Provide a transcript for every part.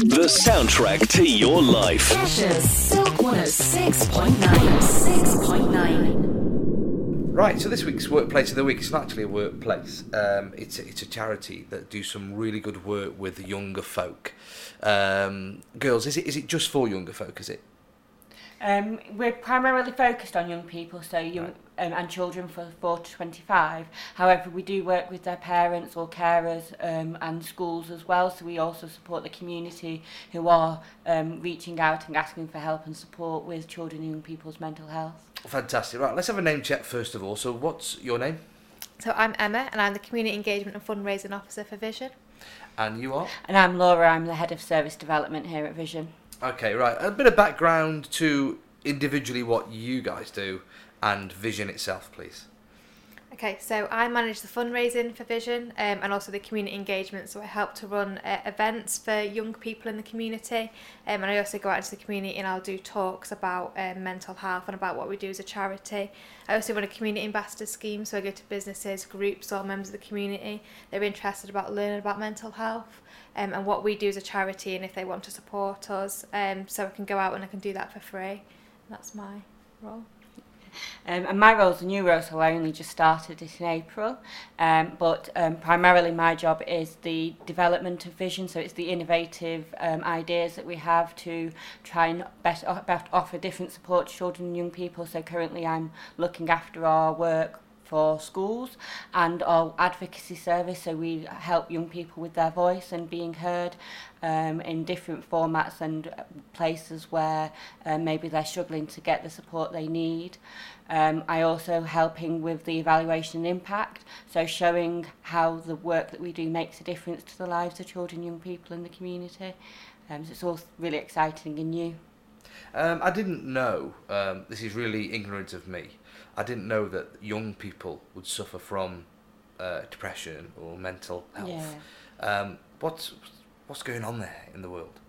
The soundtrack to your life. Cheshire's Silk 106.9. 6.9. Right, so this week's workplace of the week it's not actually a workplace. Um, it's a, it's a charity that do some really good work with younger folk. Um, girls, is it is it just for younger folk? Is it? Um, we're primarily focused on young people, so young um, and children for 4 to 25. However, we do work with their parents or carers um, and schools as well, so we also support the community who are um, reaching out and asking for help and support with children and young people's mental health. Fantastic. Right, let's have a name check first of all. So, what's your name? So I'm Emma and I'm the Community Engagement and Fundraising Officer for Visyon. And you are? And I'm Laura, I'm the Head of Service Development here at Visyon. Okay, right. A bit of background to individually what you guys do and Visyon itself, please. Okay, so I manage the fundraising for Visyon um, and also the community engagement. So I help to run uh, events for young people in the community, um, and I also go out into the community and I'll do talks about um, mental health and about what we do as a charity. I also run a community ambassador scheme, so I go to businesses, groups, or members of the community. that are interested about learning about mental health um, and what we do as a charity, and if they want to support us, um, so I can go out and I can do that for free. That's my role. Um, and my role's a new role, so I only just started it in April. Um, but um, primarily my job is the development of Visyon, so it's the innovative um, ideas that we have to try and better offer different support to children and young people. So currently I'm looking after our work for schools and our advocacy service so we help young people with their voice and being heard um, in different formats and places where uh, maybe they're struggling to get the support they need. Um, I also helping with the evaluation and impact, so showing how the work that we do makes a difference to the lives of children, young people in the community. Um, so it's all really exciting and new. Um, I didn't know, um, this is really ignorant of me, I didn't know that young people would suffer from uh, depression or mental health. Yeah. Um, what's, what's going on there in the world?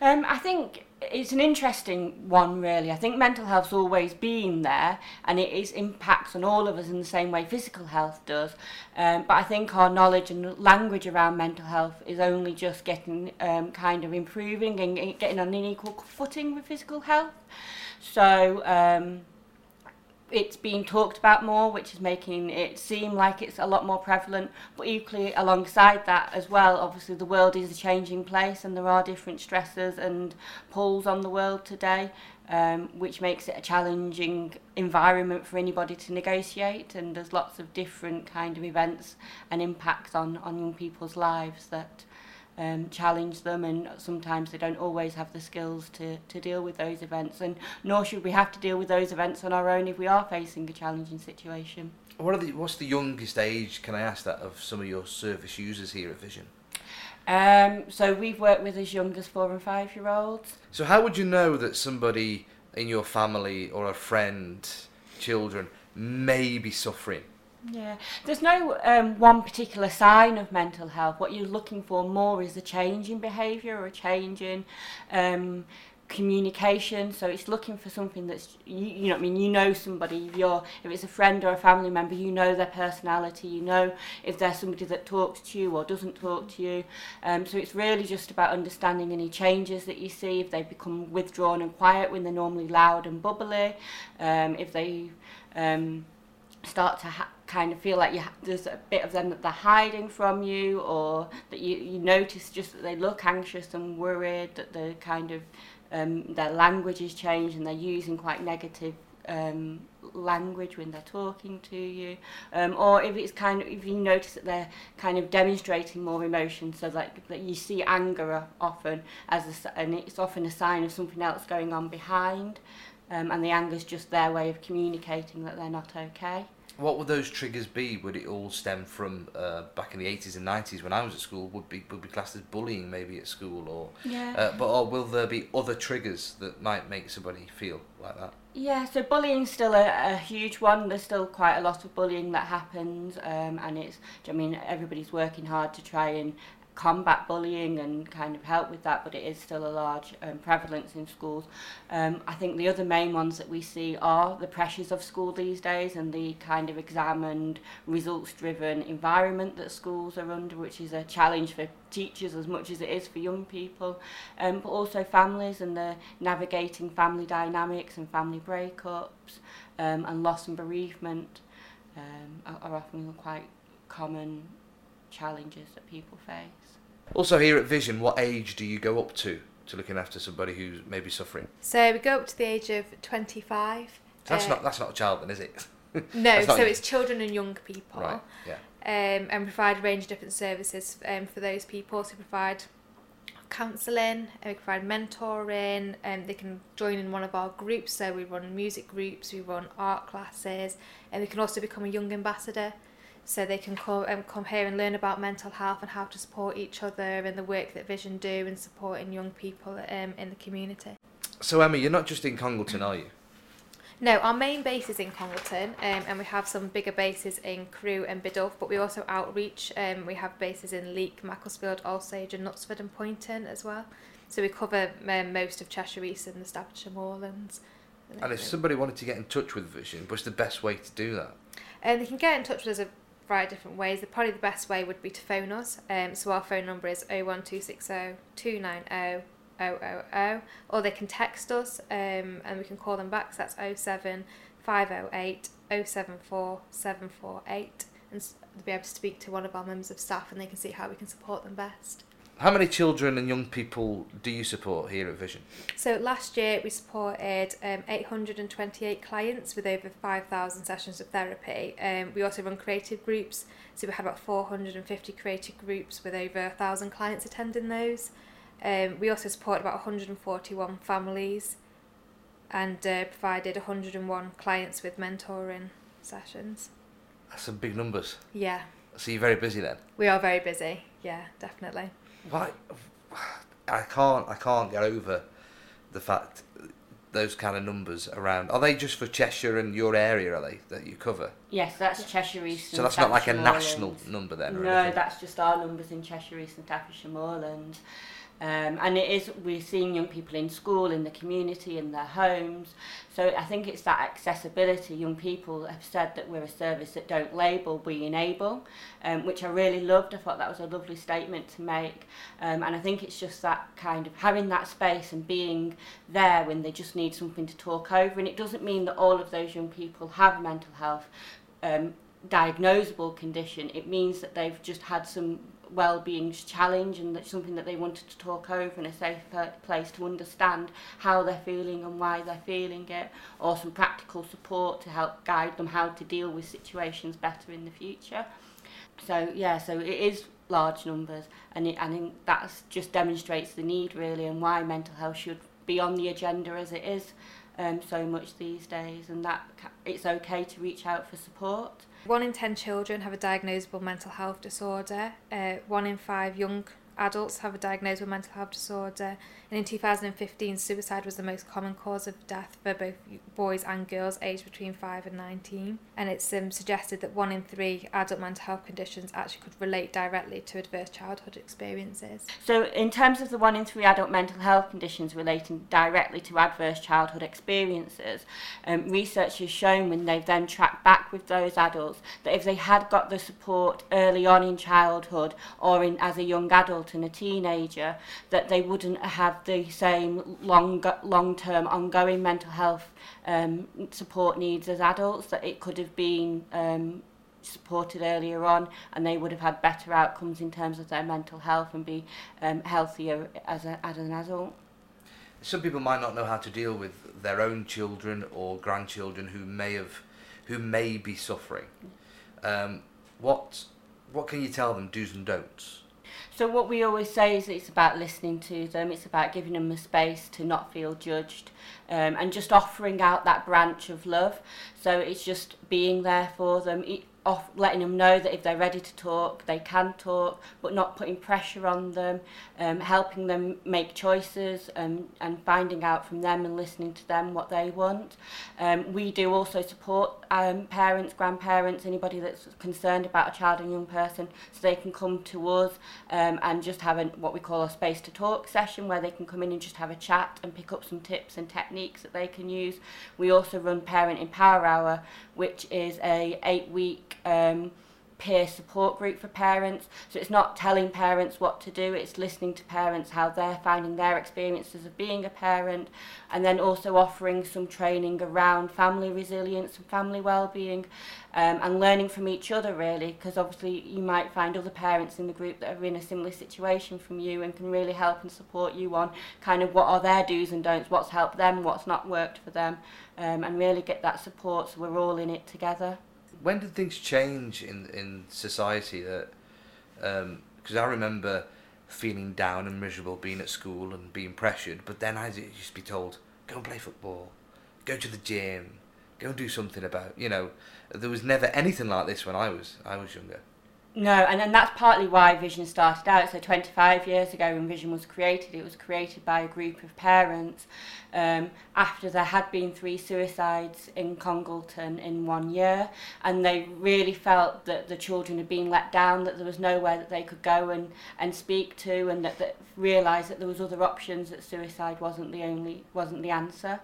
Um, I think it's an interesting one, really. I think mental health's always been there, and it is impacts on all of us in the same way physical health does. Um, but I think our knowledge and language around mental health is only just getting um, kind of improving and getting on an equal footing with physical health. So. Um, it's being talked about more, which is making it seem like it's a lot more prevalent. But equally, alongside that as well, obviously the world is a changing place, and there are different stresses and pulls on the world today, um, which makes it a challenging environment for anybody to negotiate. And there's lots of different kind of events and impacts on on young people's lives that um, challenge them and sometimes they don't always have the skills to, to deal with those events and nor should we have to deal with those events on our own if we are facing a challenging situation. What are the, what's the youngest age, can I ask that, of some of your service users here at Visyon? Um, so we've worked with as young as four and five year olds. So how would you know that somebody in your family or a friend, children, may be suffering? Yeah, there's no um, one particular sign of mental health. What you're looking for more is a change in behaviour or a change in um, communication. So it's looking for something that's you, you know. I mean, you know somebody. If you're if it's a friend or a family member, you know their personality. You know if they're somebody that talks to you or doesn't talk to you. Um, so it's really just about understanding any changes that you see. If they become withdrawn and quiet when they're normally loud and bubbly. Um, if they um, start to ha- kind of feel like you ha- there's a bit of them that they're hiding from you or that you, you notice just that they look anxious and worried that the kind of um, their language has changed and they're using quite negative um, language when they're talking to you um, or if it's kind of if you notice that they're kind of demonstrating more emotion so that, that you see anger often as a, and it's often a sign of something else going on behind um, and the anger is just their way of communicating that they're not okay. What would those triggers be? Would it all stem from uh, back in the 80s and 90s when I was at school? Would be would be classed as bullying maybe at school, or Yeah. uh, but or will there be other triggers that might make somebody feel like that? Yeah, so bullying's still a, a huge one. There's still quite a lot of bullying that happens, um, and it's. I mean, everybody's working hard to try and combat bullying and kind of help with that, but it is still a large um, prevalence in schools. Um, I think the other main ones that we see are the pressures of school these days and the kind of exam and results driven environment that schools are under, which is a challenge for teachers as much as it is for young people, um, but also families and the navigating family dynamics and family breakups um, and loss and bereavement um, are, are often quite common challenges that people face. Also, here at Visyon, what age do you go up to to looking after somebody who's maybe suffering? So we go up to the age of 25. So that's Uh, not that's not a child, then, is it? No, so you. it's children and young people. right. Yeah. um, and provide a range of different services um, for those people. So we provide counselling, and we provide mentoring, and they can join in one of our groups. So we run music groups, we run art classes, and they can also become a young ambassador. So they can come um, come here and learn about mental health and how to support each other and the work that Visyon do in supporting young people um, in the community. So Emma, you're not just in Congleton, are you? No, our main base is in Congleton, um, and we have some bigger bases in Crewe and Biddulph, but we also outreach. Um, we have bases in Leek, Macclesfield, Alsager, and Knutsford and Poynton as well. So we cover um, most of Cheshire East and the Staffordshire Moorlands. And if somebody wanted to get in touch with Visyon, what's the best way to do that? And they can get in touch with us a variety of different ways. The, probably the best way would be to phone us. Um, so our phone number is 01260 290 000, or they can text us um, and we can call them back. So that's 07 508 074 748. And they'll be able to speak to one of our members of staff and they can see how we can support them best. How many children and young people do you support here at Visyon? So last year we supported um, 828 clients with over 5,000 sessions of therapy. Um, we also run creative groups, so we had about 450 creative groups with over 1,000 clients attending those. Um, we also support about 141 families and uh, provided 101 clients with mentoring sessions. That's some big numbers. Yeah, So you're very busy then. we are very busy. Yeah, definitely. Why? I can't. I can't get over the fact those kind of numbers around. Are they just for Cheshire and your area? Are they that you cover? Yes, that's Cheshire East. So that's not like a national number then. No, anything? that's just our numbers in Cheshire East and Staffordshire Moorlands. Um, and it is, we're seeing young people in school, in the community, in their homes. So I think it's that accessibility. Young people have said that we're a service that don't label, we enable, um, which I really loved. I thought that was a lovely statement to make. Um, and I think it's just that kind of having that space and being there when they just need something to talk over. And it doesn't mean that all of those young people have mental health um, diagnosable condition, it means that they've just had some well-being challenge and that's something that they wanted to talk over in a safe place to understand how they're feeling and why they're feeling it, or some practical support to help guide them how to deal with situations better in the future. So yeah, so it is large numbers, and it, I think that just demonstrates the need really and why mental health should be on the agenda as it is um, so much these days, and that it's okay to reach out for support. One in ten children have a diagnosable mental health disorder. Uh, one in five young adults have a with mental health disorder. And in 2015, suicide was the most common cause of death for both boys and girls aged between 5 and 19. And it's um, suggested that one in three adult mental health conditions actually could relate directly to adverse childhood experiences. So, in terms of the one in three adult mental health conditions relating directly to adverse childhood experiences, um, research has shown when they've then tracked back with those adults that if they had got the support early on in childhood or in as a young adult and a teenager, that they wouldn't have the same long long term ongoing mental health um, support needs as adults. That it could have been. Um, supported earlier on and they would have had better outcomes in terms of their mental health and be um, healthier as, a, as an adult. Some people might not know how to deal with their own children or grandchildren who may have, who may be suffering. Um, what, what can you tell them do's and don'ts? So what we always say is it's about listening to them, it's about giving them a space to not feel judged um, and just offering out that branch of love. So it's just being there for them. Off letting them know that if they're ready to talk, they can talk, but not putting pressure on them, um, helping them make choices um, and finding out from them and listening to them what they want. Um, we do also support um, parents, grandparents, anybody that's concerned about a child and young person, so they can come to us um, and just have a, what we call a space to talk session where they can come in and just have a chat and pick up some tips and techniques that they can use. We also run Parent Empower Hour, which is a eight week um, peer support group for parents. So it's not telling parents what to do, it's listening to parents how they're finding their experiences of being a parent, and then also offering some training around family resilience and family well-being, um, and learning from each other really, because obviously you might find other parents in the group that are in a similar situation from you and can really help and support you on kind of what are their do's and don'ts, what's helped them, what's not worked for them, um, and really get that support so we're all in it together. When did things change in in society that um, because I remember feeling down and miserable being at school and being pressured but then I used to be told go and play football. Go to the gym. Go and do something about you know? There was never anything like this when I was I was younger No, and then that's partly why Visyon started out. So 25 years ago, when Visyon was created, it was created by a group of parents um, after there had been three suicides in Congleton in one year, and they really felt that the children had been let down, that there was nowhere that they could go and, and speak to, and that, that realised that there was other options, that suicide wasn't the only wasn't the answer.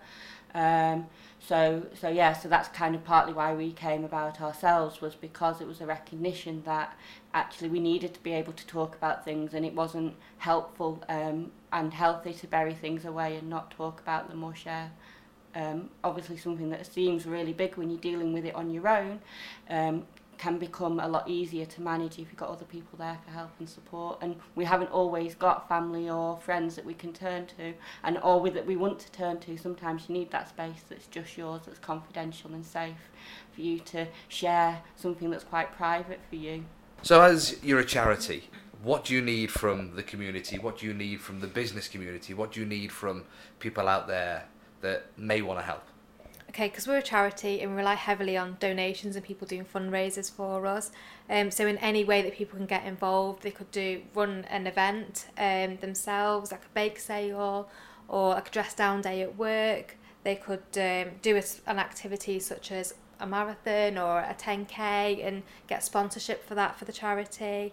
Um, so so yeah, so that's kind of partly why we came about ourselves was because it was a recognition that actually we needed to be able to talk about things and it wasn't helpful um, and healthy to bury things away and not talk about them or share. Um, obviously something that seems really big when you're dealing with it on your own um, can become a lot easier to manage if you've got other people there for help and support and we haven't always got family or friends that we can turn to and or with that we want to turn to sometimes you need that space that's just yours that's confidential and safe for you to share something that's quite private for you So, as you're a charity, what do you need from the community? What do you need from the business community? What do you need from people out there that may want to help? Okay, because we're a charity and we rely heavily on donations and people doing fundraisers for us. Um, so in any way that people can get involved, they could do run an event um, themselves, like a bake sale or like a dress down day at work. They could um, do a an activity such as a marathon or a 10k and get sponsorship for that for the charity.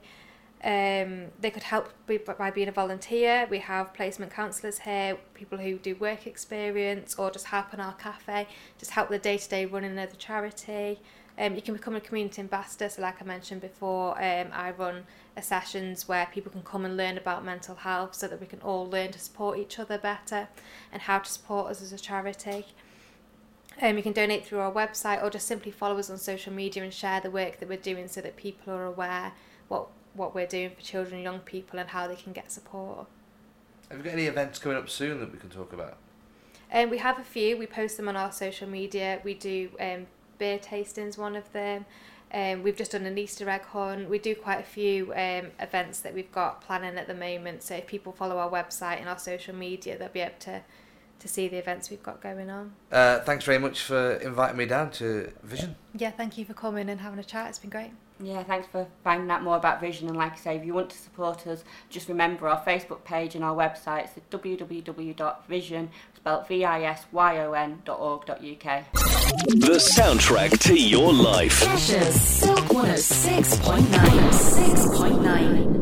Um, they could help by, by being a volunteer. We have placement counsellors here, people who do work experience or just help in our cafe, just help the day to day running of the charity. Um, you can become a community ambassador. So, like I mentioned before, um, I run a sessions where people can come and learn about mental health so that we can all learn to support each other better and how to support us as a charity. Um, you can donate through our website or just simply follow us on social media and share the work that we're doing so that people are aware what what we're doing for children and young people and how they can get support. Have you got any events coming up soon that we can talk about? Um, we have a few. We post them on our social media. We do um, beer tastings, one of them. Um, we've just done an Easter egg hunt. We do quite a few um, events that we've got planning at the moment. So if people follow our website and our social media, they'll be able to to see the events we've got going on. Uh, thanks very much for inviting me down to Visyon. Yeah, thank you for coming and having a chat. It's been great. Yeah, thanks for finding out more about Visyon. And like I say, if you want to support us, just remember our Facebook page and our website. It's www.visyon, spelled V-I-S-Y-O-N dot org dot UK. The soundtrack to your life. Cheshire's Silk 106.9. 106.9.